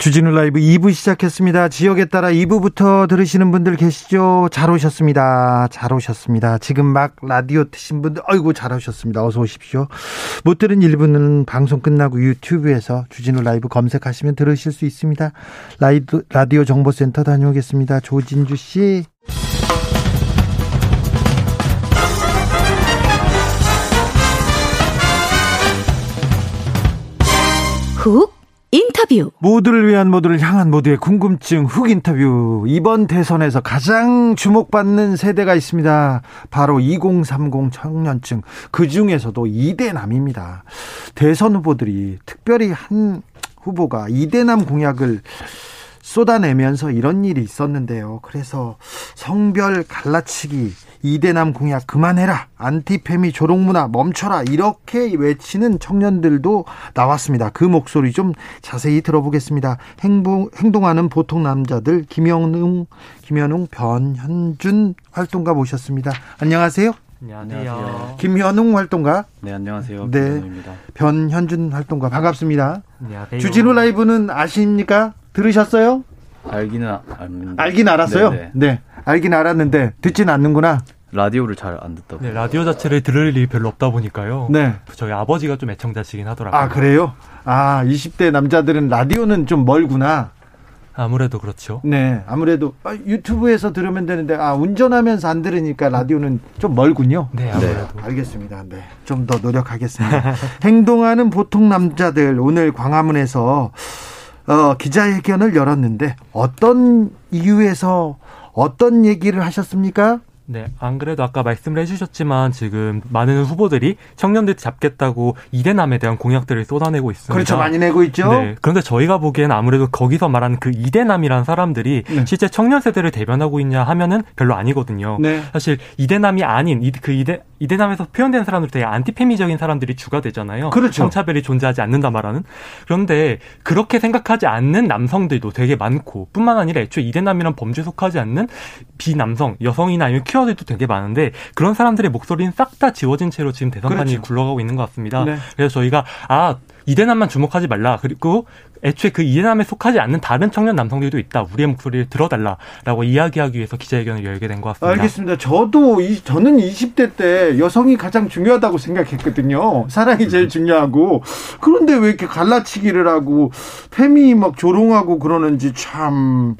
주진우 라이브 2부 시작했습니다. 지역에 따라 2부부터 들으시는 분들 계시죠? 잘 오셨습니다. 잘 오셨습니다. 지금 막 라디오 트신 분들, 어이구, 잘 오셨습니다. 어서 오십시오. 못 들은 1부는 방송 끝나고 유튜브에서 주진우 라이브 검색하시면 들으실 수 있습니다. 라이드, 라디오 정보센터 다녀오겠습니다. 조진주 씨. 훅 인터뷰 모두를 위한 모두를 향한 모두의 궁금증 훅 인터뷰 이번 대선에서 가장 주목받는 세대가 있습니다. 바로 2030 청년층 그 중에서도 2대남입니다. 대선 후보들이 특별히 한 후보가 2대남 공약을 쏟아내면서 이런 일이 있었는데요. 그래서 성별 갈라치기 이대남 공약 그만해라. 안티페미 조롱문화 멈춰라. 이렇게 외치는 청년들도 나왔습니다. 그 목소리 좀 자세히 들어보겠습니다. 행동, 행동하는 보통 남자들 김영웅, 김현웅, 변현준 활동가 모셨습니다. 안녕하세요. 안녕하세요. 김현웅 활동가. 네, 안녕하세요. 네. 변현준 활동가 반갑습니다. 안녕하세요. 주진우 라이브는 아십니까? 들으셨어요? 알기는 압니다. 알긴 알았어요. 네네. 네. 알긴 알았는데 듣진 않는구나. 라디오를 잘 안 듣다고. 네, 라디오 자체를 들을 일이 별로 없다 보니까요. 네. 저희 아버지가 좀 애청자시긴 하더라고요. 아, 그래요? 아, 20대 남자들은 라디오는 좀 멀구나. 아무래도 그렇죠. 네. 아무래도 아, 유튜브에서 들으면 되는데 아, 운전하면서 안 들으니까 라디오는 좀 멀군요. 네, 아무래도. 알겠습니다. 네. 좀 더 노력하겠습니다. 행동하는 보통 남자들 오늘 광화문에서 어, 기자회견을 열었는데 어떤 이유에서 어떤 얘기를 하셨습니까? 네, 안 그래도 아까 말씀을 해주셨지만 지금 많은 후보들이 청년들 잡겠다고 이대남에 대한 공약들을 쏟아내고 있습니다. 그렇죠. 많이 내고 있죠. 네. 그런데 저희가 보기엔 아무래도 거기서 말하는 그 이대남이라는 사람들이 네. 실제 청년 세대를 대변하고 있냐 하면은 별로 아니거든요. 네. 사실 이대남이 아닌 이- 그 이대 이대남에서 표현된 사람들 되게 안티페미적인 사람들이 주가 되잖아요. 그렇죠. 성차별이 존재하지 않는다 말하는. 그런데 그렇게 생각하지 않는 남성들도 되게 많고 뿐만 아니라 애초에 이대남이란 범죄에 속하지 않는 비남성, 여성이나 아니면 퀴어들도 되게 많은데 그런 사람들의 목소리는 싹 다 지워진 채로 지금 대선판이 그렇죠. 굴러가고 있는 것 같습니다. 네. 그래서 저희가 아 이대남만 주목하지 말라 그리고 애초에 그 이대남에 속하지 않는 다른 청년 남성들도 있다. 우리의 목소리를 들어달라라고 이야기하기 위해서 기자회견을 열게 된 것 같습니다. 알겠습니다. 저도 이, 저는 20대 때 여성이 가장 중요하다고 생각했거든요. 사랑이 제일 중요하고 그런데 왜 이렇게 갈라치기를 하고 페미 막 조롱하고 그러는지 참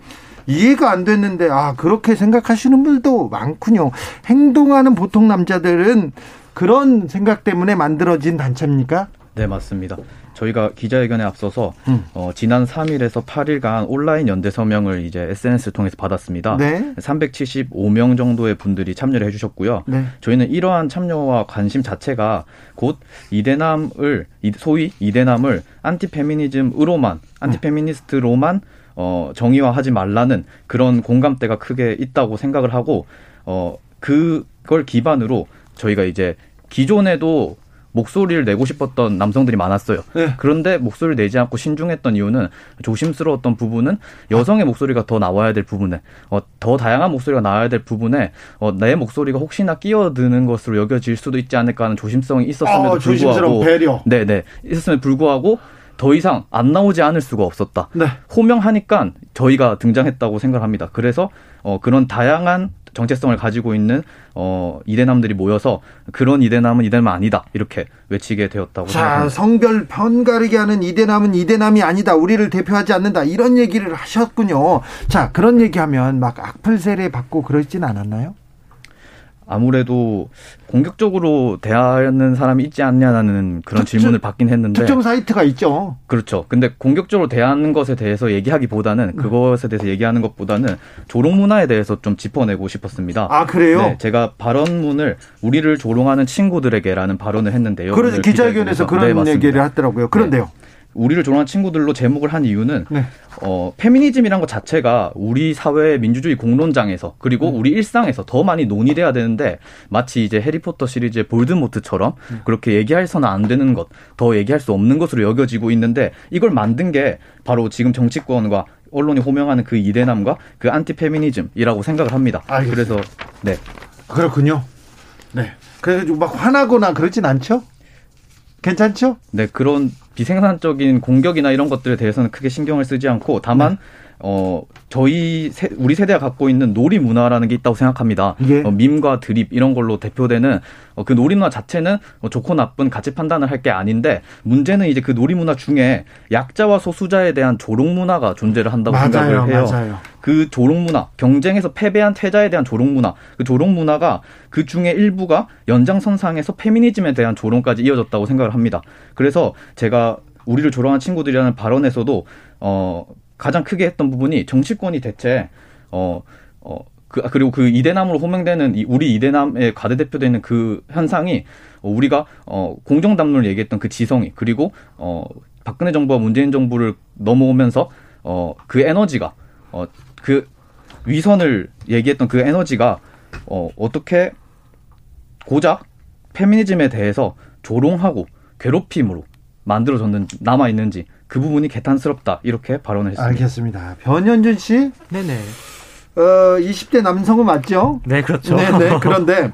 이해가 안 됐는데 아 그렇게 생각하시는 분들도 많군요. 행동하는 보통 남자들은 그런 생각 때문에 만들어진 단체입니까? 네, 맞습니다. 저희가 기자회견에 앞서서 음. 어, 지난 3일에서 8일간 온라인 연대 서명을 이제 SNS를 통해서 받았습니다. 네. 375명 정도의 분들이 참여를 해주셨고요. 네. 저희는 이러한 참여와 관심 자체가 곧 이대남을 이- 소위 이대남을 안티페미니즘으로만 안티페미니스트로만 어, 정의화하지 말라는 그런 공감대가 크게 있다고 생각을 하고 어, 그걸 기반으로 저희가 이제 기존에도 목소리를 내고 싶었던 남성들이 많았어요. 네. 그런데 목소리를 내지 않고 신중했던 이유는 조심스러웠던 부분은 여성의 목소리가 더 나와야 될 부분에 어, 더 다양한 목소리가 나와야 될 부분에 어, 내 목소리가 혹시나 끼어드는 것으로 여겨질 수도 있지 않을까 하는 조심성이 있었음에도 어, 조심스러운 불구하고 배려. 네네 있었음에도 불구하고 더 이상 안 나오지 않을 수가 없었다. 네. 호명하니까 저희가 등장했다고 생각합니다. 그래서 어, 그런 다양한 정체성을 가지고 있는 어, 이대남들이 모여서 그런 이대남은 이대남 아니다 이렇게 외치게 되었다고 자, 생각합니다. 성별 편가르기 하는 이대남은 이대남이 아니다. 우리를 대표하지 않는다. 이런 얘기를 하셨군요. 자, 그런 얘기하면 막 악플 세례 받고 그러진 않았나요? 아무래도 공격적으로 대하는 사람이 있지 않냐는 그런 특정- 질문을 받긴 했는데 특정 사이트가 있죠. 그렇죠. 근데 공격적으로 대하는 것에 대해서 얘기하기보다는 그것에 대해서 얘기하는 것보다는 조롱 문화에 대해서 좀 짚어내고 싶었습니다. 아, 그래요? 네, 제가 발언문을 우리를 조롱하는 친구들에게라는 발언을 했는데요. 그래서 기자회견에서. 그런 네. 얘기를 하더라고요. 그런데요. 우리를 조롱한 친구들로 제목을 한 이유는 네. 어, 페미니즘이란 것 자체가 우리 사회의 민주주의 공론장에서 그리고 음. 우리 일상에서 더 많이 논의돼야 되는데 마치 이제 해리포터 시리즈의 볼드모트처럼 음. 그렇게 얘기해서는 안 되는 것, 더 얘기할 수 없는 것으로 여겨지고 있는데 이걸 만든 게 바로 지금 정치권과 언론이 호명하는 그 이대남과 그 안티 페미니즘이라고 생각을 합니다. 알겠습니다. 그래서 네. 그렇군요. 네. 그래가지고 막 화나거나 그러진 않죠? 괜찮죠? 네, 그런 비생산적인 공격이나 이런 것들에 대해서는 크게 신경을 쓰지 않고 다만 네. 어 저희 세, 우리 세대가 갖고 있는 놀이 문화라는 게 있다고 생각합니다. 예. 어, 밈과 드립 이런 걸로 대표되는 어, 그 놀이 문화 자체는 어, 좋고 나쁜 가치 판단을 할 게 아닌데 문제는 이제 그 놀이 문화 중에 약자와 소수자에 대한 조롱 문화가 존재를 한다고 맞아요, 생각을 해요. 맞아요. 그 조롱 문화, 경쟁에서 패배한 패자에 대한 조롱 문화, 그 조롱 문화가 그 중에 일부가 연장선상에서 페미니즘에 대한 조롱까지 이어졌다고 생각을 합니다. 그래서 제가 우리를 조롱한 친구들이라는 발언에서도 어 가장 크게 했던 부분이 정치권이 대체 어 어, 그, 그리고 그 이대남으로 호명되는 이 우리 이대남의 과대대표되는 그 현상이 어, 우리가 어, 공정담론을 얘기했던 그 지성이 그리고 어, 박근혜 정부와 문재인 정부를 넘어오면서 어, 그 에너지가 어, 그 위선을 얘기했던 그 에너지가 어, 어떻게 고작 페미니즘에 대해서 조롱하고 괴롭힘으로 만들어졌는지 남아 있는지 그 부분이 개탄스럽다 이렇게 발언을 했습니다. 알겠습니다. 변현준 씨, 네네. 어, 20대 남성은 맞죠? 네, 그렇죠. 네네. 그런데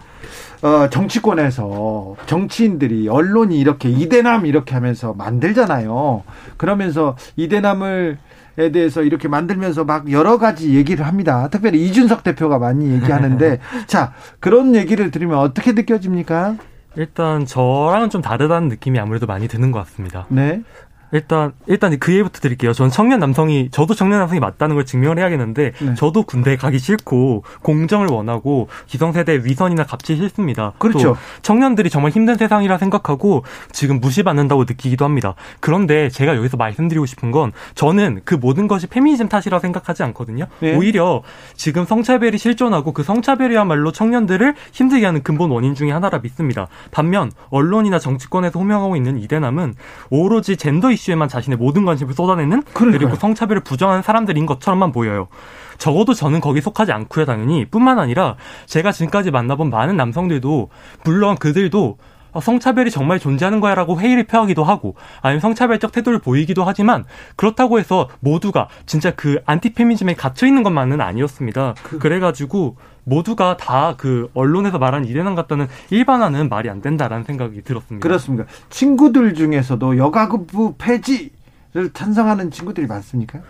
어, 정치권에서 정치인들이 언론이 이렇게 이대남 이렇게 하면서 만들잖아요. 그러면서 이대남을 에 대해서 이렇게 만들면서 막 여러 가지 얘기를 합니다. 특별히 이준석 대표가 많이 얘기하는데 자 그런 얘기를 들으면 어떻게 느껴집니까? 일단 저랑은 좀 다르다는 느낌이 아무래도 많이 드는 것 같습니다. 네. 일단 일단 그 예부터 드릴게요. 전 청년 남성이 저도 청년 남성이 맞다는 걸 증명을 해야겠는데 네. 저도 군대 가기 싫고 공정을 원하고 기성세대 위선이나 갑질 싫습니다. 그렇죠. 또 청년들이 정말 힘든 세상이라 생각하고 지금 무시받는다고 느끼기도 합니다. 그런데 제가 여기서 말씀드리고 싶은 건 저는 그 모든 것이 페미니즘 탓이라고 생각하지 않거든요. 네. 오히려 지금 성차별이 실존하고 그 성차별이야말로 청년들을 힘들게 하는 근본 원인 중에 하나라 믿습니다. 반면 언론이나 정치권에서 호명하고 있는 이대남은 오로지 젠더 이슈에만 자신의 모든 관심을 쏟아내는 그러니까요. 그리고 성차별을 부정하는 사람들인 것처럼만 보여요. 적어도 저는 거기 속하지 않고요, 당연히. 뿐만 아니라 제가 지금까지 만나본 많은 남성들도 물론 그들도 어, 성차별이 정말 존재하는 거야라고 회의를 표하기도 하고 아니면 성차별적 태도를 보이기도 하지만 그렇다고 해서 모두가 진짜 그 안티페미즘에 갇혀 있는 것만은 아니었습니다. 그... 래가지고 모두가 다 그 언론에서 말한 이대남 같다는 일반화는 말이 안 된다라는 생각이 들었습니다. 그렇습니다. 친구들 중에서도 여가부 폐지를 찬성하는 친구들이 많습니까?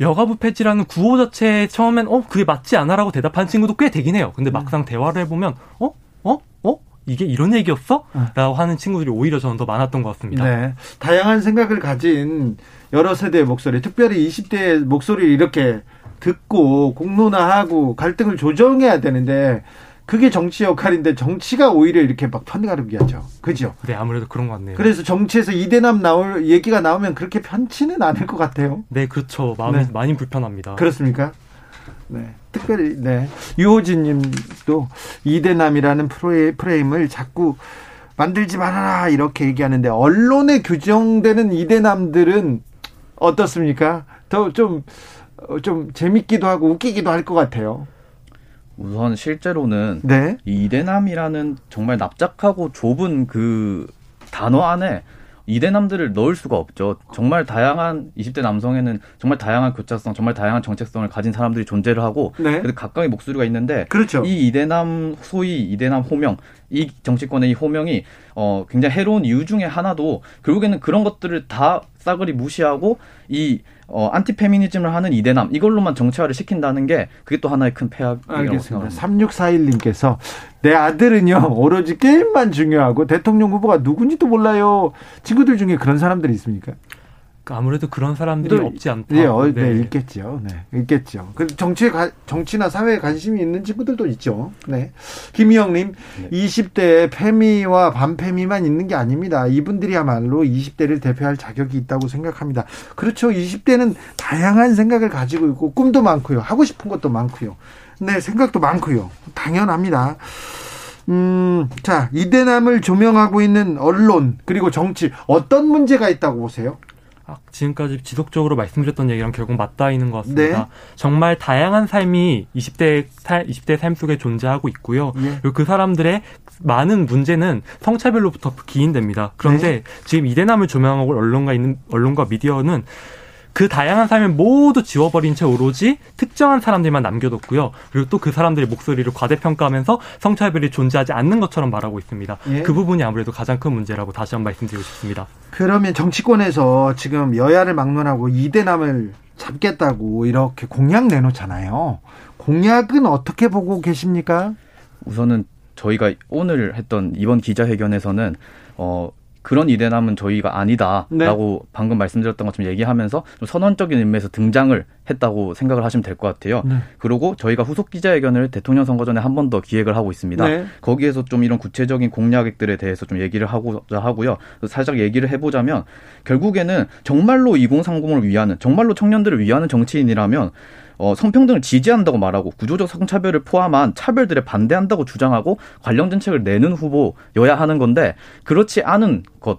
여가부 폐지라는 구호 자체에 처음엔 어 그게 맞지 않아라고 대답한 친구도 꽤 되긴 해요. 근데 막상 대화를 해보면 어? 어? 어? 이게 이런 얘기였어? 라고 하는 친구들이 오히려 저는 더 많았던 것 같습니다. 네. 다양한 생각을 가진 여러 세대의 목소리, 특별히 20대의 목소리를 이렇게 듣고 공론화하고 갈등을 조정해야 되는데 그게 정치 역할인데 정치가 오히려 이렇게 막 편가르기 하죠. 그죠? 네, 아무래도 그런 것 같네요. 그래서 정치에서 이대남 나올 얘기가 나오면 그렇게 편치는 않을 것 같아요. 네, 그렇죠. 마음이 네. 많이 불편합니다. 그렇습니까? 네. 특별히 네. 유호진 님도 이대남이라는 프로의 프레임을 자꾸 만들지 말아라 이렇게 얘기하는데 언론에 규정되는 이대남들은 어떻습니까? 더좀좀 재밌기도 하고 웃기기도 할 것 같아요. 우선 실제로는 네. 이 이대남이라는 정말 납작하고 좁은 그 단어 안에 이대남들을 넣을 수가 없죠. 정말 다양한 20대 남성에는 정말 다양한 교차성, 정말 다양한 정책성을 가진 사람들이 존재를 하고 네. 그래서 각각의 목소리가 있는데 그렇죠. 이 이대남 소위 이대남 호명 이 정치권의 이 호명이 어 굉장히 해로운 이유 중에 하나도 결국에는 그런 것들을 다 싸그리 무시하고 이 어, 안티페미니즘을 하는 이대남 이걸로만 정치화를 시킨다는 게 그게 또 하나의 큰 폐악이라고 알겠습니다. 생각합니다. 3641님께서 내 아들은요 오로지 게임만 중요하고 대통령 후보가 누군지도 몰라요. 친구들 중에 그런 사람들이 있습니까? 그러니까 아무래도 그런 사람들이 또, 없지 않다. 예, 어, 네. 있겠죠. 네, 있겠죠. 그 정치에 가, 정치나 사회에 관심이 있는 친구들도 있죠. 네. 김희영님, 네. 20대에 페미와 반페미만 있는 게 아닙니다. 이분들이야말로 20대를 대표할 자격이 있다고 생각합니다. 그렇죠. 20대는 다양한 생각을 가지고 있고 꿈도 많고요. 하고 싶은 것도 많고요. 네, 생각도 많고요. 당연합니다. 음, 자, 이대남을 조명하고 있는 언론, 그리고 정치, 어떤 문제가 있다고 보세요? 아, 지금까지 지속적으로 말씀드렸던 얘기랑 결국 맞닿아 있는 것 같습니다. 네. 정말 다양한 삶이 20대 살 20대 삶 속에 존재하고 있고요. 예. 그리고 그 사람들의 많은 문제는 성차별로부터 기인됩니다. 그런데 네. 지금 이대남을 조명하고 언론과 있는 언론과 미디어는 그 다양한 삶을 모두 지워버린 채 오로지 특정한 사람들만 남겨뒀고요. 그리고 또 그 사람들의 목소리를 과대평가하면서 성차별이 존재하지 않는 것처럼 말하고 있습니다. 예. 그 부분이 아무래도 가장 큰 문제라고 다시 한번 말씀드리고 싶습니다. 그러면 정치권에서 지금 여야를 막론하고 이대남을 잡겠다고 이렇게 공약 내놓잖아요. 공약은 어떻게 보고 계십니까? 우선은 저희가 오늘 했던 이번 기자회견에서는 어 그런 이대남은 저희가 아니다라고 네. 방금 말씀드렸던 것처럼 얘기하면서 좀 선언적인 의미에서 등장을 했다고 생각을 하시면 될 것 같아요. 네. 그리고 저희가 후속 기자회견을 대통령 선거 전에 한 번 더 기획을 하고 있습니다. 네. 거기에서 좀 이런 구체적인 공약들에 대해서 좀 얘기를 하고자 하고요. 살짝 얘기를 해보자면 결국에는 정말로 2030을 위하는 정말로 청년들을 위하는 정치인이라면 어, 성평등을 지지한다고 말하고 구조적 성차별을 포함한 차별들에 반대한다고 주장하고 관련 정책을 내는 후보여야 하는 건데 그렇지 않은 것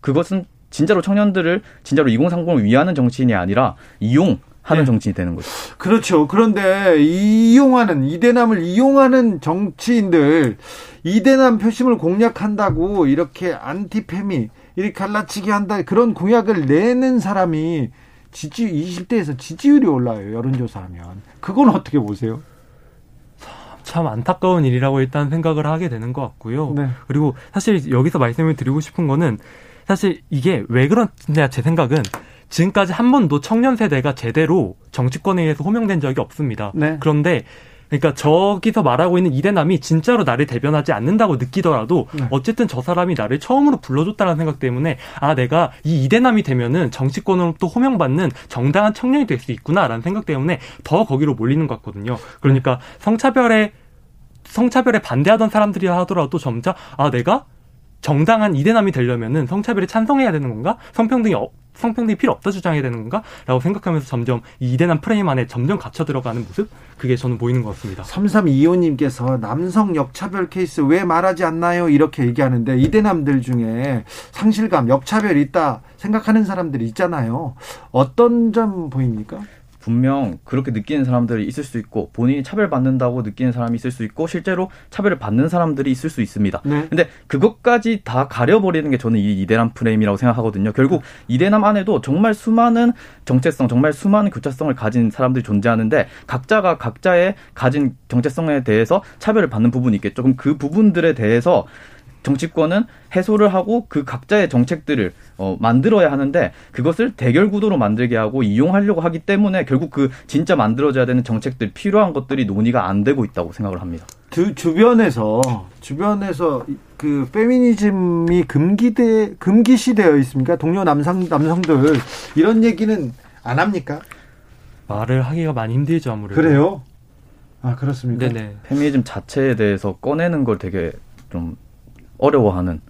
그것은 진짜로 청년들을 진짜로 2030을 위하는 정치인이 아니라 이용 하는 네. 정치인이 되는 거죠. 그렇죠. 그런데 이용하는 이대남을 이용하는 정치인들 이대남 표심을 공략한다고 이렇게 안티페미 이렇게 갈라치기 한다 그런 공약을 내는 사람이 지지 20대에서 지지율이 올라요. 여론조사하면 그건 어떻게 보세요? 참 안타까운 일이라고 일단 생각을 하게 되는 것 같고요. 네. 그리고 사실 여기서 말씀을 드리고 싶은 거는 사실 이게 왜 그런냐 제 생각은 지금까지 한 번도 청년 세대가 제대로 정치권에 의해서 호명된 적이 없습니다. 네. 그런데 그러니까 저기서 말하고 있는 이대남이 진짜로 나를 대변하지 않는다고 느끼더라도 네. 어쨌든 저 사람이 나를 처음으로 불러줬다는 생각 때문에 아 내가 이 이대남이 되면은 정치권으로 또 호명받는 정당한 청년이 될 수 있구나라는 생각 때문에 더 거기로 몰리는 것 같거든요. 그러니까 성차별에 성차별에 반대하던 사람들이 하더라도 점차 아 내가 정당한 이대남이 되려면은 성차별에 찬성해야 되는 건가? 성평등이 어- 성평등이 필요 없다 주장해야 되는 건가? 라고 생각하면서 점점 이 이대남 프레임 안에 점점 갇혀 들어가는 모습? 그게 저는 보이는 것 같습니다. 3325님께서 남성 역차별 케이스 왜 말하지 않나요? 이렇게 얘기하는데 이대남들 중에 상실감, 역차별 있다 생각하는 사람들이 있잖아요. 어떤 점 보입니까? 분명 그렇게 느끼는 사람들이 있을 수 있고 본인이 차별받는다고 느끼는 사람이 있을 수 있고 실제로 차별을 받는 사람들이 있을 수 있습니다. 네. 근데 그것까지 다 가려버리는 게 저는 이 이대남 프레임이라고 생각하거든요. 결국 이대남 안에도 정말 수많은 정체성, 정말 수많은 교차성을 가진 사람들이 존재하는데 각자가 각자의 가진 정체성에 대해서 차별을 받는 부분이 있겠죠. 그럼 그 부분들에 대해서 정치권은 해소를 하고 그 각자의 정책들을 어, 만들어야 하는데 그것을 대결 구도로 만들게 하고 이용하려고 하기 때문에 결국 그 진짜 만들어져야 되는 정책들 필요한 것들이 논의가 안 되고 있다고 생각을 합니다. 주, 주변에서 주변에서 그 페미니즘이 금기돼 금기시되어 있습니까? 동료 남성 남성들 이런 얘기는 안 합니까? 말을 하기가 많이 힘들죠 아무래도. 그래요? 아 그렇습니까? 네네. 페미니즘 자체에 대해서 꺼내는 걸 되게 좀 어려워하는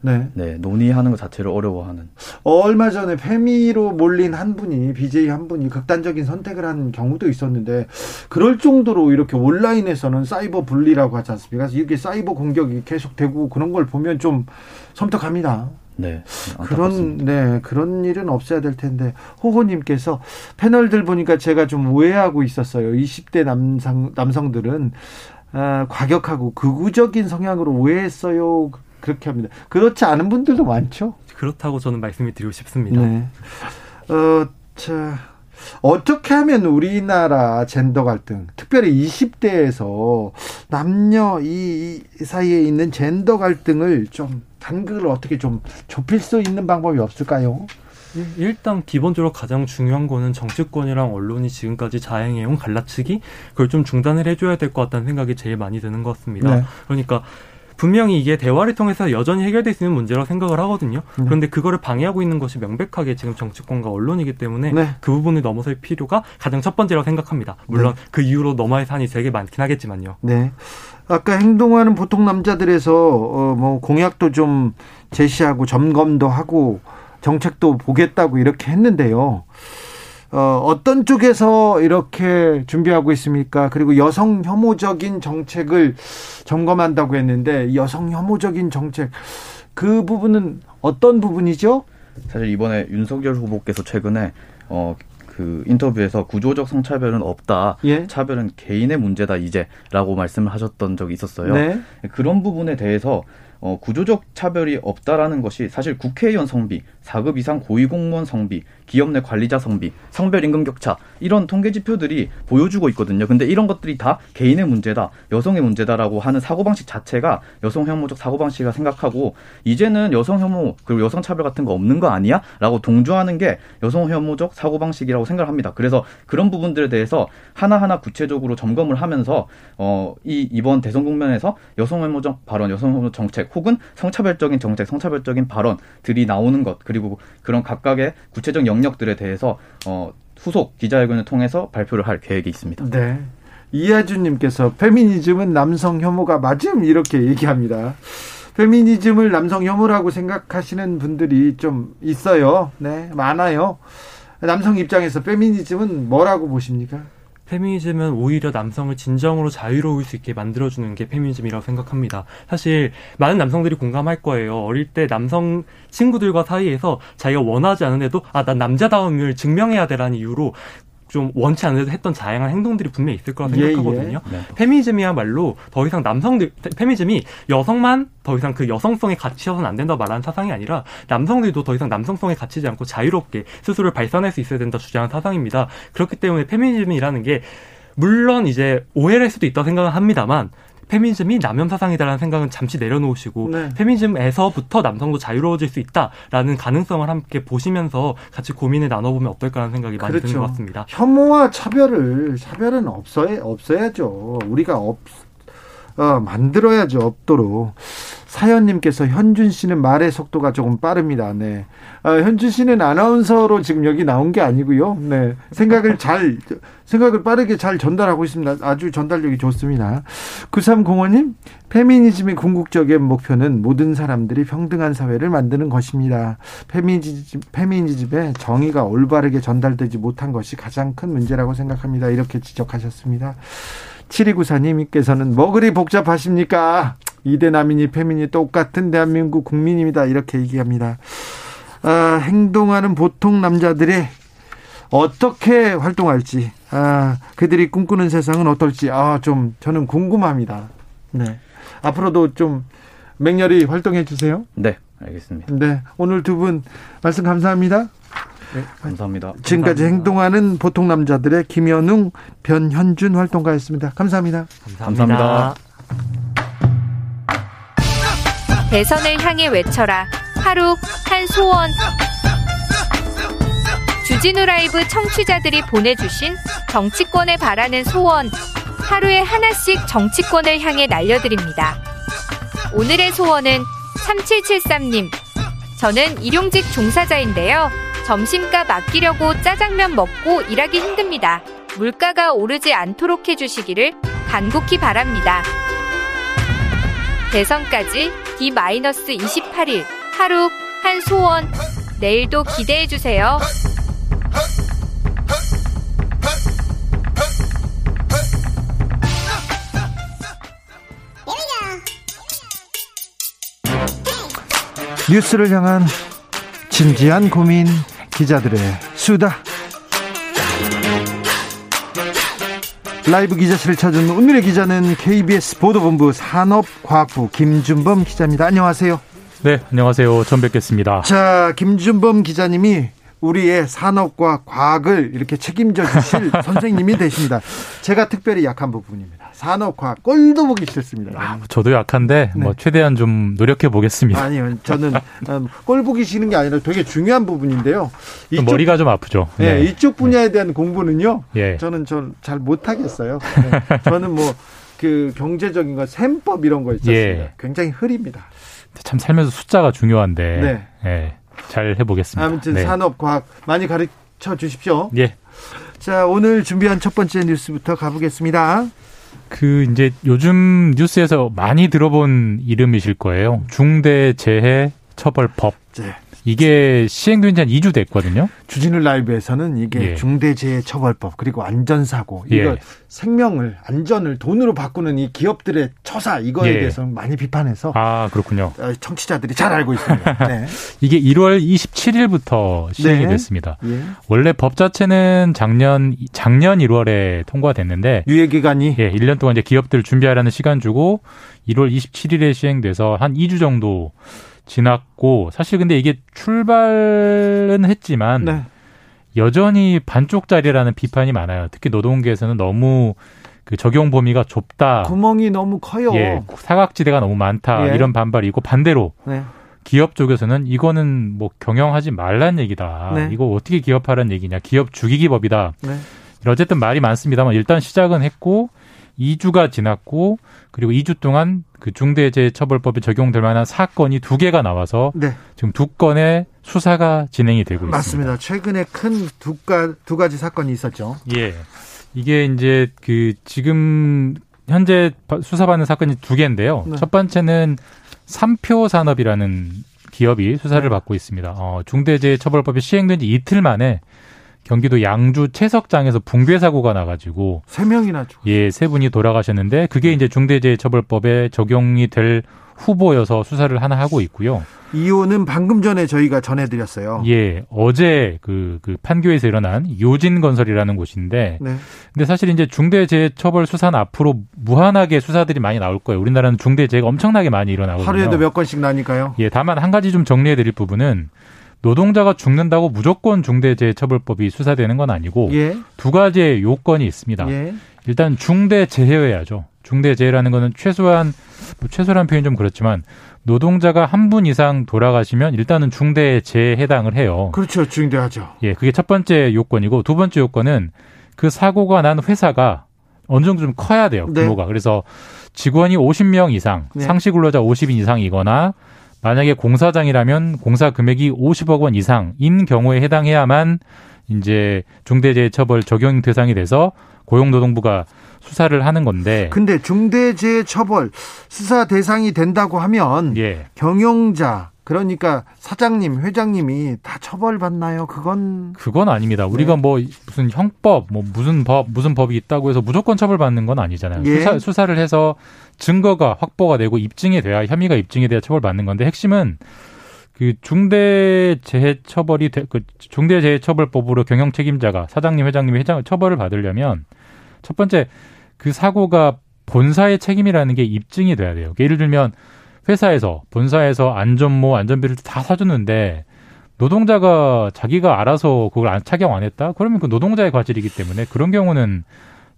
네. 네, 논의하는 것 자체를 어려워하는 얼마 전에 페미로 몰린 한 분이 BJ 한 분이 극단적인 선택을 한 경우도 있었는데 그럴 정도로 이렇게 온라인에서는 사이버 분리라고 하지 않습니까? 이게 사이버 공격이 계속되고 그런 걸 보면 좀 섬뜩합니다. 네, 그런 안타깝습니다. 네 그런 일은 없어야 될 텐데 호호님께서 패널들 보니까 제가 좀 오해하고 있었어요. 20대 남성 남성들은 아, 과격하고 극우적인 성향으로 오해했어요. 그렇게 합니다. 그렇지 않은 분들도 많죠. 그렇다고 저는 말씀을 드리고 싶습니다. 네. 어, 자, 어떻게 하면 우리나라 젠더 갈등, 특별히 20대에서 남녀 이, 이 사이에 있는 젠더 갈등을 좀 단글을 어떻게 좀 좁힐 수 있는 방법이 없을까요? 일- 일단 기본적으로 가장 중요한 거는 정치권이랑 언론이 지금까지 자행해온 갈라치기 그걸 좀 중단을 해줘야 될 것 같다는 생각이 제일 많이 드는 것 같습니다. 네. 그러니까 분명히 이게 대화를 통해서 여전히 해결될 수 있는 문제라고 생각을 하거든요. 네. 그런데 그거를 방해하고 있는 것이 명백하게 지금 정치권과 언론이기 때문에 네. 그 부분을 넘어설 필요가 가장 첫 번째라고 생각합니다. 물론 그 이후로 넘어야 할 산이 되게 많긴 하겠지만요. 네. 아까 행동하는 보통 남자들에서 어, 뭐 공약도 좀 제시하고 점검도 하고 정책도 보겠다고 이렇게 했는데요. 어, 어떤 쪽에서 이렇게 준비하고 있습니까? 그리고 여성 혐오적인 정책을 점검한다고 했는데 여성 혐오적인 정책 그 부분은 어떤 부분이죠? 사실 이번에 윤석열 후보께서 최근에 어, 그 인터뷰에서 구조적 성차별은 없다. 예? 차별은 개인의 문제다 이제라고 말씀을 하셨던 적이 있었어요. 네. 그런 부분에 대해서 어, 구조적 차별이 없다라는 것이 사실 국회의원 성비, 4급 이상 고위공무원 성비, 기업 내 관리자 성비, 성별 임금 격차 이런 통계 지표들이 보여주고 있거든요. 근데 이런 것들이 다 개인의 문제다, 여성의 문제다라고 하는 사고 방식 자체가 여성 혐오적 사고 방식이라 생각하고 이제는 여성 혐오 그리고 여성 차별 같은 거 없는 거 아니야?라고 동조하는 게 여성 혐오적 사고 방식이라고 생각을 합니다. 그래서 그런 부분들에 대해서 하나하나 구체적으로 점검을 하면서 어, 이 이번 대선 국면에서 여성 혐오적 발언, 여성 혐오 정책 혹은 성차별적인 정책, 성차별적인 발언들이 나오는 것 그리고 그런 각각의 구체적 영역들에 대해서 어, 후속 기자회견을 통해서 발표를 할 계획이 있습니다. 네. 이하준님께서 페미니즘은 남성 혐오가 맞음 이렇게 얘기합니다. 페미니즘을 남성 혐오라고 생각하시는 분들이 좀 있어요. 네, 많아요. 남성 입장에서 페미니즘은 뭐라고 보십니까? 페미니즘은 오히려 남성을 진정으로 자유로울 수 있게 만들어주는 게 페미니즘이라고 생각합니다. 사실 많은 남성들이 공감할 거예요. 어릴 때 남성 친구들과 사이에서 자기가 원하지 않은데도 아, 난 남자다움을 증명해야 되라는 이유로 좀 원치 않는데도 했던 다양한 행동들이 분명히 있을 거라 생각하거든요. 예, 예. 페미즘이야말로 더 이상 남성들 페미즘이 여성만 더 이상 그 여성성에 갇혀서는 안 된다 말하는 사상이 아니라 남성들도 더 이상 남성성에 갇히지 않고 자유롭게 스스로를 발산할 수 있어야 된다 주장하는 사상입니다. 그렇기 때문에 페미즘이라는 게 물론 이제 오해를 할 수도 있다 생각을 합니다만 페미니즘이 남염 사상이다라는 생각은 잠시 내려놓으시고 네. 페미니즘에서부터 남성도 자유로워질 수 있다라는 가능성을 함께 보시면서 같이 고민을 나눠보면 어떨까라는 생각이 많이 그렇죠. 드는 것 같습니다. 혐오와 차별을 차별은 없어야 없어야죠. 우리가 없 어, 만들어야죠 없도록. 사연님께서 현준 씨는 말의 속도가 조금 빠릅니다. 네. 아, 현준 씨는 아나운서로 지금 여기 나온 게 아니고요. 네. 생각을 잘, 생각을 빠르게 잘 전달하고 있습니다. 아주 전달력이 좋습니다. 9305님, 페미니즘의 궁극적인 목표는 모든 사람들이 평등한 사회를 만드는 것입니다. 페미니즘, 페미니즘의 정의가 올바르게 전달되지 못한 것이 가장 큰 문제라고 생각합니다. 이렇게 지적하셨습니다. 7294님께서는 뭐 그리 복잡하십니까? 이대남이니 페미니 똑같은 대한민국 국민입니다. 이렇게 얘기합니다. 아, 행동하는 보통 남자들이 어떻게 활동할지, 아, 그들이 꿈꾸는 세상은 어떨지, 아, 좀 저는 궁금합니다. 네. 앞으로도 좀 맹렬히 활동해 주세요. 네, 알겠습니다. 네. 오늘 두 분 말씀 감사합니다. 네, 감사합니다. 지금까지 감사합니다. 행동하는 보통 남자들의 김현웅, 변현준 활동가였습니다. 감사합니다. 감사합니다. 감사합니다. 대선을 향해 외쳐라. 하루 한 소원. 주진우 라이브 청취자들이 보내주신 정치권에 바라는 소원. 하루에 하나씩 정치권을 향해 날려드립니다. 오늘의 소원은 3773님. 저는 일용직 종사자인데요. 점심값 아끼려고 짜장면 먹고 일하기 힘듭니다. 물가가 오르지 않도록 해주시기를 간곡히 바랍니다. 대선까지 D-28일 하루 한 소원 내일도 기대해 주세요. 뉴스를 향한 진지한 고민 기자들의 수다. 라이브 기자실을 찾은 오늘의 기자는 KBS 보도본부 산업과학부 김준범 기자입니다. 안녕하세요. 네, 안녕하세요. 처음 뵙겠습니다. 자, 김준범 기자님이 우리의 산업과 과학을 이렇게 책임져 주실 선생님이 되십니다. 제가 특별히 약한 부분입니다. 산업과학 꼴도 보기 싫습니다. 아, 저도 약한데 네. 뭐 최대한 좀 노력해 보겠습니다. 아니요, 저는 음, 꼴 보기 싫은 게 아니라 되게 중요한 부분인데요. 이쪽, 머리가 좀 아프죠. 네, 네. 이쪽 분야에 대한 공부는요. 예. 저는 잘 못하겠어요. 네. 저는 뭐 그 경제적인 거, 셈법 이런 거 있잖아요. 예. 굉장히 흐립니다. 참 살면서 숫자가 중요한데. 네. 예. 잘 해보겠습니다. 아무튼 네. 산업 과학 많이 가르쳐 주십시오. 예. 자 오늘 준비한 첫 번째 뉴스부터 가보겠습니다. 그 이제 요즘 뉴스에서 많이 들어본 이름이실 거예요. 중대재해 처벌법. 네. 이게 시행된 지 한 2주 됐거든요. 주진우 라이브에서는 이게 예. 중대재해처벌법 그리고 안전사고 이거 예. 생명을 안전을 돈으로 바꾸는 이 기업들의 처사 이거에 예. 대해서 많이 비판해서 아 그렇군요. 어, 청취자들이 잘 알고 있습니다. 네. 이게 1월 27일부터 시행이 네. 됐습니다. 예. 원래 법 자체는 작년 작년 1월에 통과됐는데 유예 기간이 예, 1년 동안 이제 기업들 준비하라는 시간 주고 1월 27일에 시행돼서 한 2주 정도 지났고 사실 근데 이게 출발은 했지만 네. 여전히 반쪽짜리라는 비판이 많아요. 특히 노동계에서는 너무 그 적용 범위가 좁다. 구멍이 너무 커요. 예, 사각지대가 너무 많다. 예. 이런 반발이 있고 반대로 네. 기업 쪽에서는 이거는 뭐 경영하지 말란 얘기다. 네. 이거 어떻게 기업하란 얘기냐. 기업 죽이기 법이다. 네. 어쨌든 말이 많습니다만 일단 시작은 했고 2주가 지났고 그리고 2주 동안 그 중대재해처벌법에 적용될 만한 사건이 두 개가 나와서 네. 지금 두 건의 수사가 진행이 되고 맞습니다. 있습니다. 최근에 큰두두 가지 사건이 있었죠. 예. 이게 이제 그 지금 현재 수사받는 사건이 두 개인데요. 네. 첫 번째는 삼표 산업이라는 기업이 수사를 네. 받고 있습니다. 어, 중대재해처벌법이 시행된 지 이틀 만에 경기도 양주 채석장에서 붕괴 사고가 나가지고 세 명이나 죽 예, 세 분이 돌아가셨는데 그게 이제 중대재해처벌법에 적용이 될 후보여서 수사를 하나 하고 있고요. 이호는 방금 전에 저희가 전해드렸어요. 예, 어제 그, 그 판교에서 일어난 요진건설이라는 곳인데, 네. 근데 사실 이제 중대재해처벌 수사는 앞으로 무한하게 수사들이 많이 나올 거예요. 우리나라는 중대재해가 엄청나게 많이 일어나거든요. 하루에도 몇 건씩 나니까요. 예, 다만 한 가지 좀 정리해드릴 부분은 노동자가 죽는다고 무조건 중대재해처벌법이 수사되는 건 아니고 예. 두 가지의 요건이 있습니다. 예. 일단 중대재해여야죠. 중대재해라는 거는 최소한 뭐 최소한 표현 좀 그렇지만 노동자가 한 분 이상 돌아가시면 일단은 중대재해에 해당을 해요. 그렇죠. 중대하죠. 예, 그게 첫 번째 요건이고 두 번째 요건은 그 사고가 난 회사가 어느 정도 좀 커야 돼요. 네. 규모가. 네. 그래서 직원이 50명 이상, 네. 상시 근로자 50인 이상이거나 만약에 공사장이라면 공사 금액이 50억 원 이상인 경우에 해당해야만 이제 중대재해처벌 적용 대상이 돼서 고용노동부가 수사를 하는 건데. 근데 중대재해처벌 수사 대상이 된다고 하면 예. 경영자 그러니까 사장님, 회장님이 다 처벌받나요? 그건 그건 아닙니다. 우리가 네. 뭐 무슨 형법, 뭐 무슨 법, 무슨 법이 있다고 해서 무조건 처벌받는 건 아니잖아요. 예. 수사, 수사를 해서 증거가 확보가 되고 입증이 돼야 혐의가 입증이 돼야 처벌받는 건데 핵심은 그 중대재해처벌이 그 중대재해처벌법으로 경영 책임자가 사장님, 회장님이 회장 처벌을 받으려면 첫 번째 그 사고가 본사의 책임이라는 게 입증이 돼야 돼요. 예를 들면 회사에서 본사에서 안전모 안전비를 다 사줬는데 노동자가 자기가 알아서 그걸 안 착용 안 했다? 그러면 그 노동자의 과실이기 때문에 그런 경우는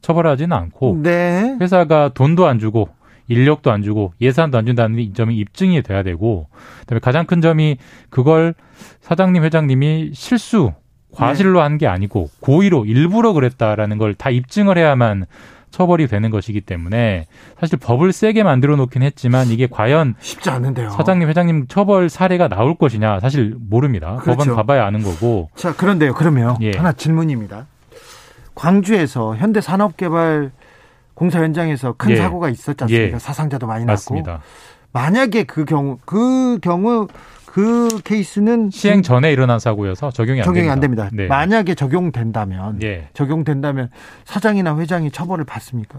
처벌하지는 않고 네. 회사가 돈도 안 주고 인력도 안 주고 예산도 안 준다는 이 점이 입증이 돼야 되고 그다음에 가장 큰 점이 그걸 사장님 회장님이 실수 과실로 네. 한게 아니고 고의로 일부러 그랬다라는 걸 다 입증을 해야만 처벌이 되는 것이기 때문에 사실 법을 세게 만들어 놓긴 했지만 이게 과연 쉽지 않은데요. 사장님, 회장님 처벌 사례가 나올 것이냐 사실 모릅니다. 그렇죠. 법은 가봐야 아는 거고. 자, 그런데요. 그러면 예. 하나 질문입니다. 광주에서 현대산업개발 공사 현장에서 큰 예. 사고가 있었지 않습니까? 예. 사상자도 많이 났고. 맞습니다. 만약에 그 경우 그 경우 그 케이스는 시행 전에 일어난 사고여서 적용이 안 적용이 됩니다. 안 됩니다. 네. 만약에 적용된다면 예. 적용된다면 사장이나 회장이 처벌을 받습니까?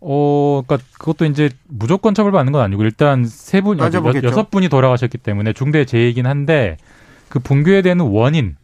어, 그러니까 그것도 이제 무조건 처벌받는 건 아니고 일단 세 분, 여섯 분이 돌아가셨기 때문에 중대 재해이긴 한데 그 붕괴에 되는 원인,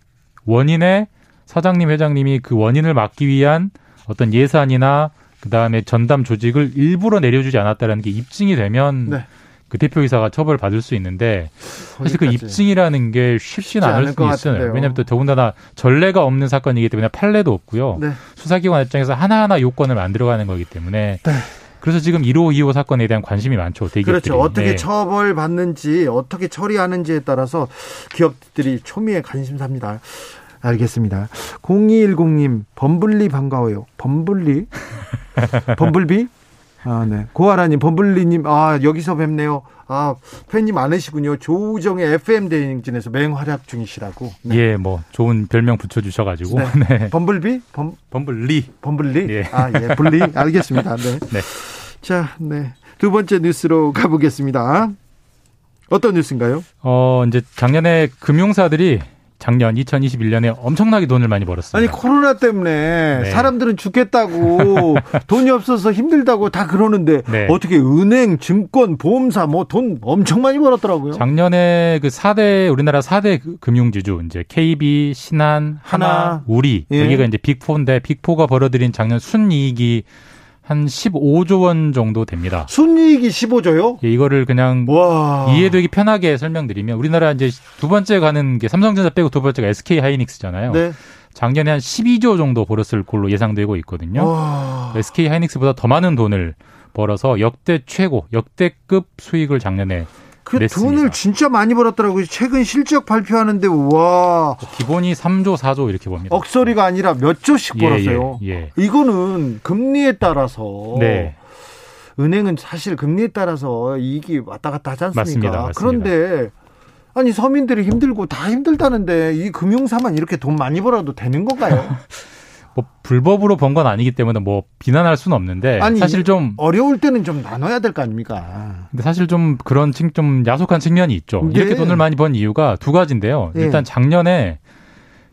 원인에 사장님, 회장님이 그 원인을 막기 위한 어떤 예산이나 그 다음에 전담 조직을 일부러 내려주지 않았다라는 게 입증이 되면 네. 그 대표이사가 처벌받을 수 있는데 사실 그 입증이라는 게 쉽지는 않을 수 있어요. 왜냐하면 또 더군다나 전례가 없는 사건이기 때문에 판례도 없고요. 네. 수사기관 입장에서 하나하나 요건을 만들어가는 거기 때문에 네. 그래서 지금 1호, 2호 사건에 대한 관심이 많죠. 대기업들이. 그렇죠. 어떻게 네. 처벌받는지 어떻게 처리하는지에 따라서 기업들이 초미의 관심사입니다. 알겠습니다. 0210님, 범블리 반가워요. 범블리? 범블비? 아, 네. 고아라님, 범블리님, 아, 여기서 뵙네요. 아, 팬이 많으시군요. 조우정의 FM 대행진에서 맹활약 중이시라고. 네. 예, 뭐, 좋은 별명 붙여주셔가지고. 네. 네. 범블비? 범, 범블리. 범블리? 예. 아, 예, 블리. 알겠습니다. 네. 네. 자, 네. 두 번째 뉴스로 가보겠습니다. 어떤 뉴스인가요? 어, 이제 작년에 금융사들이 작년 2021년에 엄청나게 돈을 많이 벌었어요. 아니 코로나 때문에 네. 사람들은 죽겠다고 돈이 없어서 힘들다고 다 그러는데 네. 어떻게 은행, 증권, 보험사 뭐 돈 엄청 많이 벌었더라고요. 작년에 그 4대 우리나라 4대 그 금융지주 이제 KB, 신한, 하나, 하나 우리 예. 여기가 이제 빅4인데 빅4가 벌어들인 작년 순이익이 한 15조 원 정도 됩니다. 순이익이 15조요? 예, 이거를 그냥 와. 이해되기 편하게 설명드리면 우리나라 이제 두 번째 가는 게 삼성전자 빼고 두 번째가 SK 하이닉스잖아요. 네. 작년에 한 12조 정도 벌었을 걸로 예상되고 있거든요. 와. SK 하이닉스보다 더 많은 돈을 벌어서 역대 최고, 역대급 수익을 작년에 그 냈습니다. 돈을 진짜 많이 벌었더라고요. 최근 실적 발표하는데 와 기본이 3조, 4조 이렇게 봅니다. 억소리가 아니라 몇 조씩 예, 벌었어요. 예, 예. 이거는 금리에 따라서 네. 은행은 사실 금리에 따라서 이익이 왔다 갔다 하지 않습니까? 맞습니다, 맞습니다. 그런데 아니 서민들이 힘들고 다 힘들다는데 이 금융사만 이렇게 돈 많이 벌어도 되는 건가요? 뭐 불법으로 번 건 아니기 때문에 뭐 비난할 수는 없는데 아니, 사실 좀 어려울 때는 좀 나눠야 될 거 아닙니까? 근데 사실 좀 그런 층 좀 야속한 측면이 있죠. 네. 이렇게 돈을 많이 번 이유가 두 가지인데요. 네. 일단 작년에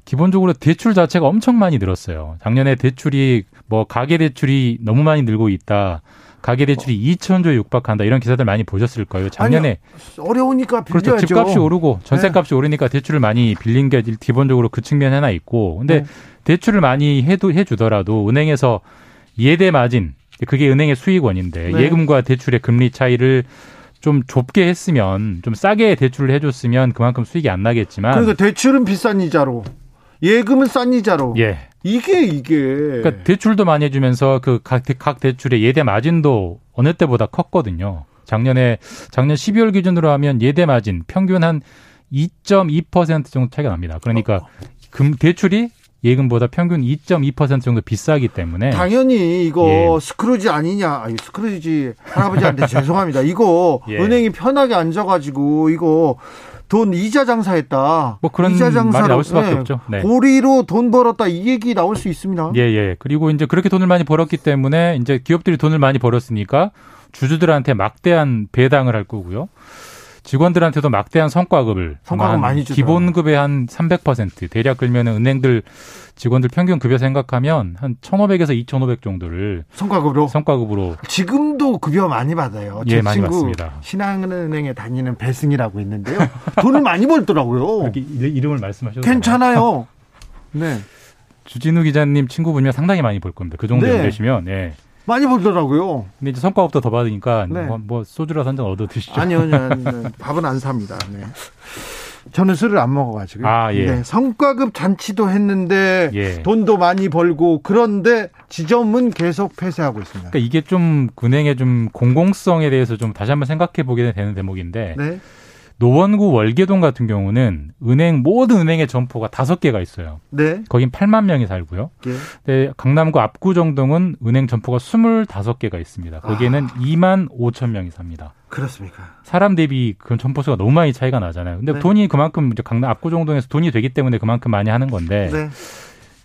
기본적으로 대출 자체가 엄청 많이 늘었어요. 작년에 대출이 뭐 가계 대출이 너무 많이 늘고 있다. 가계 대출이 어. 2천조에 육박한다 이런 기사들 많이 보셨을 거예요. 작년에 아니, 어려우니까 빌려야죠. 그렇죠. 집값이 오르고 전세값이 네. 오르니까 대출을 많이 빌린 게 기본적으로 그 측면 하나 있고. 근데 네. 대출을 많이 해도 해주더라도 은행에서 예대 마진 그게 은행의 수익원인데 네. 예금과 대출의 금리 차이를 좀 좁게 했으면 좀 싸게 대출을 해줬으면 그만큼 수익이 안 나겠지만 그러니까 대출은 비싼 이자로 예금은 싼 이자로 예 이게 이게 그러니까 대출도 많이 해주면서 그각 각 대출의 예대 마진도 어느 때보다 컸거든요. 작년에 작년 12월 기준으로 하면 예대 마진 평균 한 2.2% 정도 차이가 납니다. 그러니까 어. 금 대출이 예금보다 평균 2.2% 정도 비싸기 때문에 당연히 이거 예. 스크루지 아니냐 아니 스크루지 할아버지한테 죄송합니다 이거 예. 은행이 편하게 앉아가지고 이거 돈 이자 장사했다. 뭐 그런 이자 장사 말이 나올 수밖에 네. 없죠. 네. 고리로 돈 벌었다 이 얘기 나올 수 있습니다. 예, 예. 그리고 이제 그렇게 돈을 많이 벌었기 때문에 이제 기업들이 돈을 많이 벌었으니까 주주들한테 막대한 배당을 할 거고요. 직원들한테도 막대한 성과급을 성과급 많이 주죠. 기본급의 한 300% 대략 그러면 은행들 직원들 평균 급여 생각하면 한 1,500에서 2,500 정도를 성과급으로 성과급으로 지금도 급여 많이 받아요. 예, 많이 받습니다. 신한은행에 다니는 배승이라고 있는데요. 돈을 많이 벌더라고요. 이름을 말씀하셔도 괜찮아요. 네. 주진우 기자님 친구분이면 상당히 많이 벌 겁니다. 그 정도 네. 되시면 예. 많이 벌더라고요. 근데 이제 성과급도 더 받으니까 네. 뭐, 뭐 소주라서 한 잔 얻어 드시죠. 아니요, 아니요, 밥은 안 삽니다. 네. 저는 술을 안 먹어가지고. 아, 예. 네, 성과급 잔치도 했는데 예. 돈도 많이 벌고 그런데 지점은 계속 폐쇄하고 있습니다. 그러니까 이게 좀 은행의 좀 공공성에 대해서 좀 다시 한번 생각해 보게 되는 대목인데 네. 노원구 월계동 같은 경우는 은행 모든 은행의 점포가 다섯 개가 있어요. 네. 거긴 8만 명이 살고요. 네. 네 강남구 압구 정동은 은행 점포가 25개가 있습니다. 거기에는 아. 2만 5천 명이 삽니다. 그렇습니까? 사람 대비 그 점포 수가 너무 많이 차이가 나잖아요. 근데 네. 돈이 그만큼 이제 강남 압구 정동에서 돈이 되기 때문에 그만큼 많이 하는 건데 네.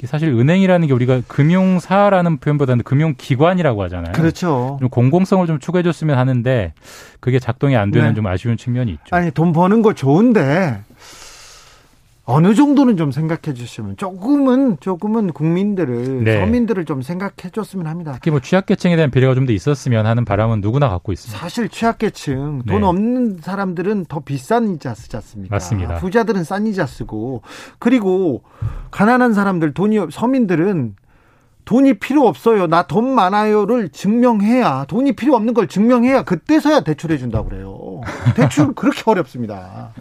사실 은행이라는 게 우리가 금융사라는 표현보다는 금융기관이라고 하잖아요. 그렇죠. 좀 공공성을 좀 추가해줬으면 하는데 그게 작동이 안 되는 네. 좀 아쉬운 측면이 있죠. 아니 돈 버는 거 좋은데 어느 정도는 좀 생각해 주시면 조금은 조금은 국민들을 네. 서민들을 좀 생각해 줬으면 합니다. 특히 뭐 취약계층에 대한 배려가 좀 더 있었으면 하는 바람은 누구나 갖고 있습니다. 사실 취약계층 돈 네. 없는 사람들은 더 비싼 이자 쓰지 않습니까? 맞습니다. 부자들은 싼 이자 쓰고 그리고 가난한 사람들 돈이 서민들은 돈이 필요 없어요. 나 돈 많아요를 증명해야 돈이 필요 없는 걸 증명해야 그때서야 대출해 준다고 그래요. 대출 그렇게 어렵습니다.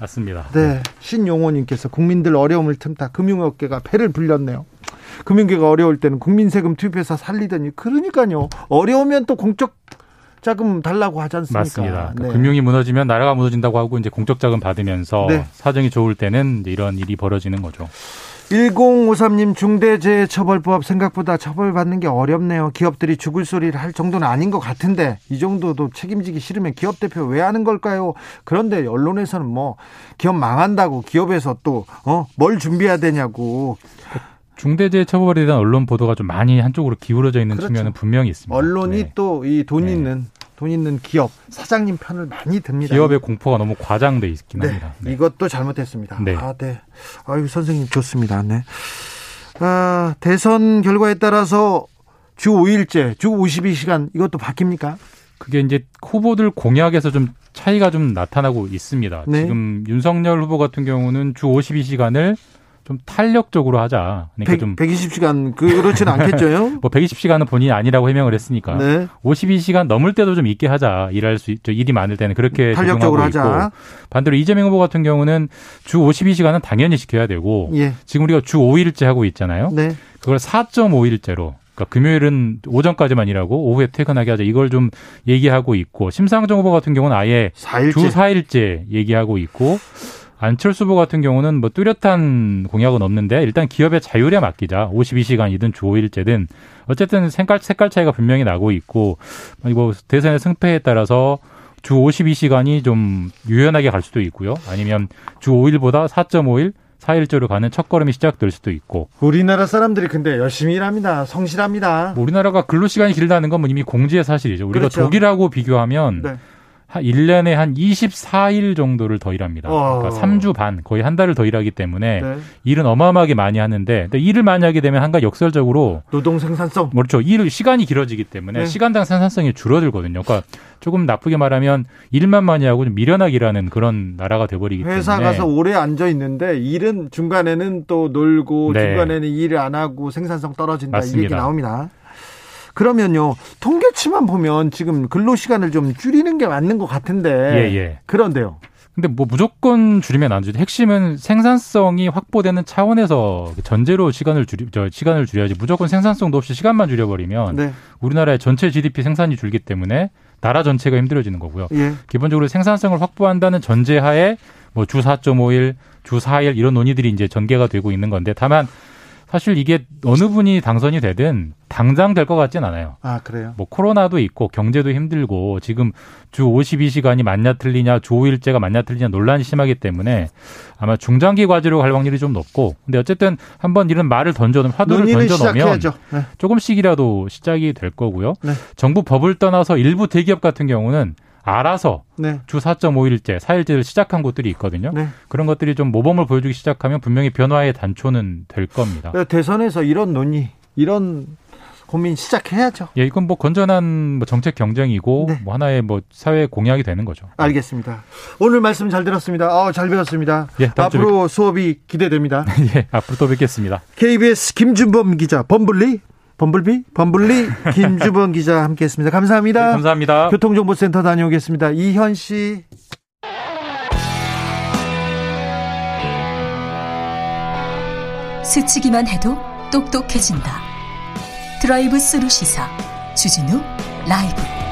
맞습니다. 네. 신용호님께서 국민들 어려움을 틈타 금융업계가 배를 불렸네요. 금융계가 어려울 때는 국민 세금 투입해서 살리더니 그러니까요. 어려우면 또 공적 자금 달라고 하지 않습니까? 맞습니다. 그러니까 네. 금융이 무너지면 나라가 무너진다고 하고 이제 공적 자금 받으면서 네. 사정이 좋을 때는 이런 일이 벌어지는 거죠. 1053님 중대재해처벌법 생각보다 처벌받는 게 어렵네요. 기업들이 죽을 소리를 할 정도는 아닌 것 같은데 이 정도도 책임지기 싫으면 기업 대표 왜 하는 걸까요? 그런데 언론에서는 뭐 기업 망한다고 기업에서 또 어 뭘 준비해야 되냐고 중대재해처벌에 대한 언론 보도가 좀 많이 한쪽으로 기울어져 있는 그렇죠. 측면은 분명히 있습니다. 언론이 네. 또이 돈 네. 있는 돈 있는 기업 사장님 편을 많이 듭니다. 기업의 공포가 너무 과장돼 있긴 네, 합니다. 네. 이것도 잘못했습니다. 네. 아, 네. 아유, 선생님 좋습니다. 네. 아, 대선 결과에 따라서 주 5일제, 주 52시간 이것도 바뀝니까? 그게 이제 후보들 공약에서 좀 차이가 좀 나타나고 있습니다. 네. 지금 윤석열 후보 같은 경우는 주 52시간을 좀 탄력적으로 하자. 그러니까 100, 좀 120시간 그렇지는 않겠죠요? 뭐 120시간은 본인이 아니라고 해명을 했으니까 네. 52시간 넘을 때도 좀 있게 하자. 일할 수 있죠. 일이 많을 때는 그렇게 탄력적으로 하자. 반대로 이재명 후보 같은 경우는 주 52시간은 당연히 지켜야 되고 예. 지금 우리가 주 5일째 하고 있잖아요. 네. 그걸 4.5일째로 그러니까 금요일은 오전까지만 일하고 오후에 퇴근하게 하자. 이걸 좀 얘기하고 있고 심상정 후보 같은 경우는 아예 4일째. 주 4일째 얘기하고 있고 안철수 후보 같은 경우는 뭐 뚜렷한 공약은 없는데 일단 기업의 자율에 맡기자. 52시간이든 주 5일째든 어쨌든 색깔 색깔 차이가 분명히 나고 있고 뭐 대선의 승패에 따라서 주 52시간이 좀 유연하게 갈 수도 있고요. 아니면 주 5일보다 4.5일 4일째로 가는 첫걸음이 시작될 수도 있고. 우리나라 사람들이 근데 열심히 일합니다. 성실합니다. 우리나라가 근로시간이 길다는 건 뭐 이미 공지의 사실이죠. 우리가 그렇죠. 독일하고 비교하면 네. 한 1년에 한 24일 정도를 더 일합니다. 어. 그러니까 3주 반, 거의 한 달을 더 일하기 때문에 네. 일은 어마어마하게 많이 하는데 일을 많이 하게 되면 한가 역설적으로 노동 생산성 그렇죠. 일 시간이 길어지기 때문에 네. 시간당 생산성이 줄어들거든요. 그러니까 조금 나쁘게 말하면 일만 많이 하고 좀 미련하게 일하는 그런 나라가 돼버리기 때문에 회사 가서 오래 앉아 있는데 일은 중간에는 또 놀고 네. 중간에는 일을 안 하고 생산성 떨어진다 맞습니다. 이 얘기 나옵니다. 그러면요 통계치만 보면 지금 근로 시간을 좀 줄이는 게 맞는 것 같은데 예, 예. 그런데요. 근데 뭐 무조건 줄이면 안 되죠. 핵심은 생산성이 확보되는 차원에서 전제로 시간을 줄이 저 시간을 줄여야지 무조건 생산성도 없이 시간만 줄여버리면 네. 우리나라의 전체 GDP 생산이 줄기 때문에 나라 전체가 힘들어지는 거고요. 예. 기본적으로 생산성을 확보한다는 전제하에 뭐주 4.5일, 주 4일 이런 논의들이 이제 전개가 되고 있는 건데 다만 사실 이게 어느 분이 당선이 되든 당장 될 것 같진 않아요. 아, 그래요? 뭐 코로나도 있고 경제도 힘들고 지금 주 52시간이 맞냐 틀리냐 주 5일제가 맞냐 틀리냐 논란이 심하기 때문에 아마 중장기 과제로 갈 확률이 좀 높고 근데 어쨌든 한번 이런 말을 던져놓으면 화두를 던져놓으면 네. 조금씩이라도 시작이 될 거고요. 네. 정부 법을 떠나서 일부 대기업 같은 경우는 알아서 네. 주 4.5일제, 4일제를 시작한 곳들이 있거든요. 네. 그런 것들이 좀 모범을 보여주기 시작하면 분명히 변화의 단초는 될 겁니다. 대선에서 이런 논의, 이런 고민 시작해야죠. 예, 이건 뭐 건전한 뭐 정책 경쟁이고 네. 뭐 하나의 뭐 사회 공약이 되는 거죠. 알겠습니다. 오늘 말씀 잘 들었습니다. 아, 잘 배웠습니다. 예, 앞으로 뵙... 수업이 기대됩니다. 예, 앞으로 또 뵙겠습니다. KBS 김준범 기자, 범블리 범블비? 범블리 김주범 기자 함께 했습니다. 감사합니다. 네, 감사합니다. 교통정보센터 다녀오겠습니다. 이현 씨. 스치기만 해도 똑똑해진다. 드라이브 스루 시사 주진우 라이브.